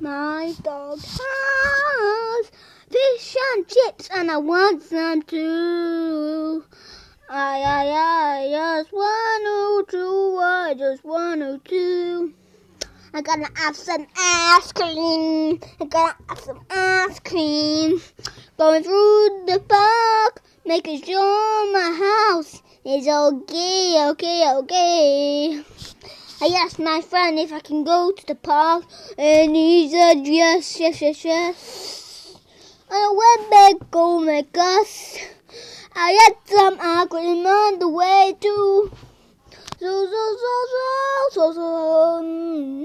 My dog has fish and chips, and I want some too. I, I, I just want to two. I just want to two. I gotta have some ice cream. I gotta have some ice cream. Going through the park, making sure my house is okay, okay, okay. I asked my friend if I can go to the park, and he said yes, yes, yes, yes. And I went back home us. I had some ice on the way too. So, so, so, so, so, so.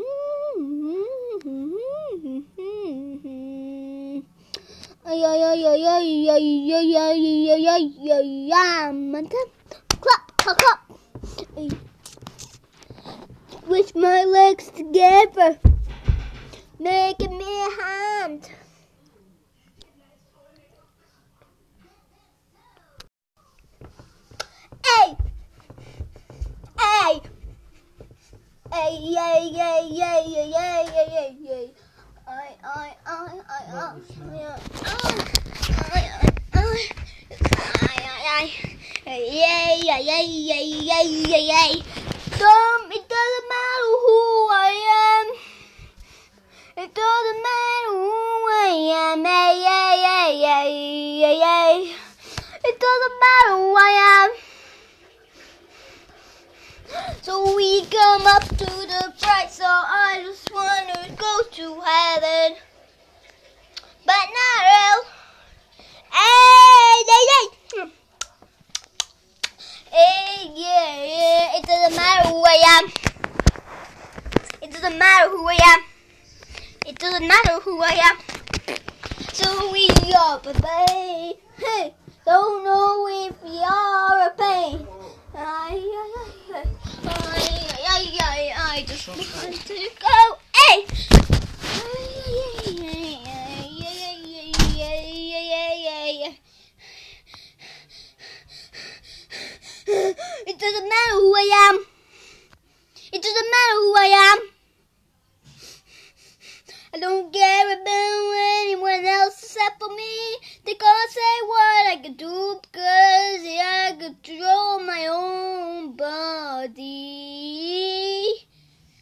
Ay, ay, ay, ay, ay, ay, ay, ay, ay, ay, ay, ay, clap, clap, clap with my legs together, making me a hand. Hey! Hey! Hey, yay, yay, yay, yay, yay, yay, yay, yay. I, I, I, I, I, yeah. I, I, I, I, I, yay, yay, yay, yay, yay, yay. Don't, it It doesn't matter who I am. Hey, hey, hey, hey, hey, hey. It doesn't matter who I am. So we come up to the bright, so I just want to go to heaven. But not real. Hey, hey, hey. Hey, yeah, yeah. It doesn't matter who I am. It doesn't matter who I am. It doesn't matter who I am. So we are, baby. Hey, don't know if we are a pain. It doesn't matter who I am. It doesn't matter who I am. Don't care about anyone else except for me. They can't say what I can do because I control my own body.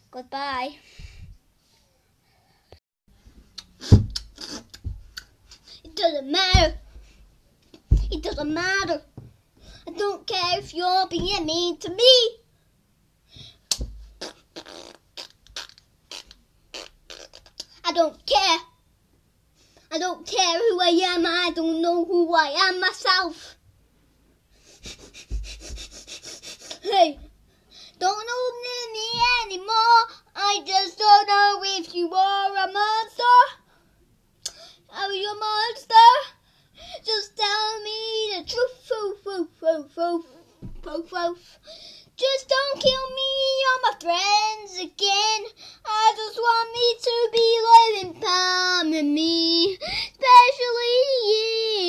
Goodbye. It doesn't matter. It doesn't matter. I don't care if you're being mean to me. I don't care. I don't care who I am. I don't know who I am myself. hey, don't know me anymore. I just don't know if you are a monster. Are you a monster? Just tell me the truth. Oof, oof, oof. Just don't kill me or my friends again. I just want me to be living permanently, especially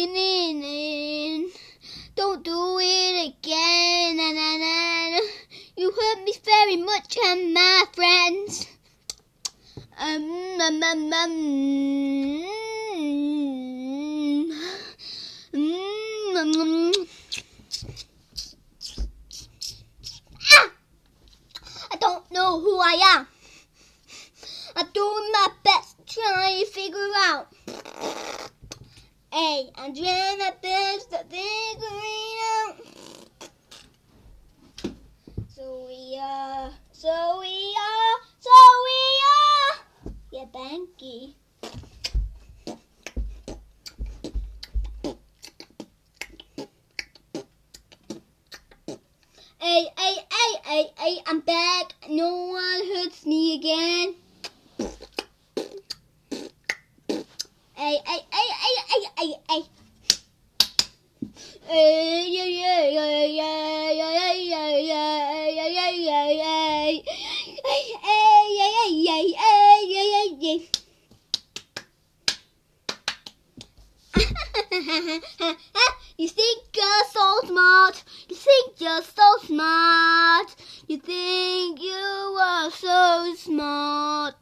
in, in, in. Don't do it again. Na, na, na. You hurt me very much and my friends. Um, um, um, um. Mm, um, um. I don't know who I am. I'm doing my best trying to figure out. Hey, I'm doing my best to figuring out. So we are, so we are, so we are. Yeah, Banky. Hey, hey, hey, hey, hey, I'm back. No one hurts me again. You think you're so smart. You think you're so smart. You think you are so smart.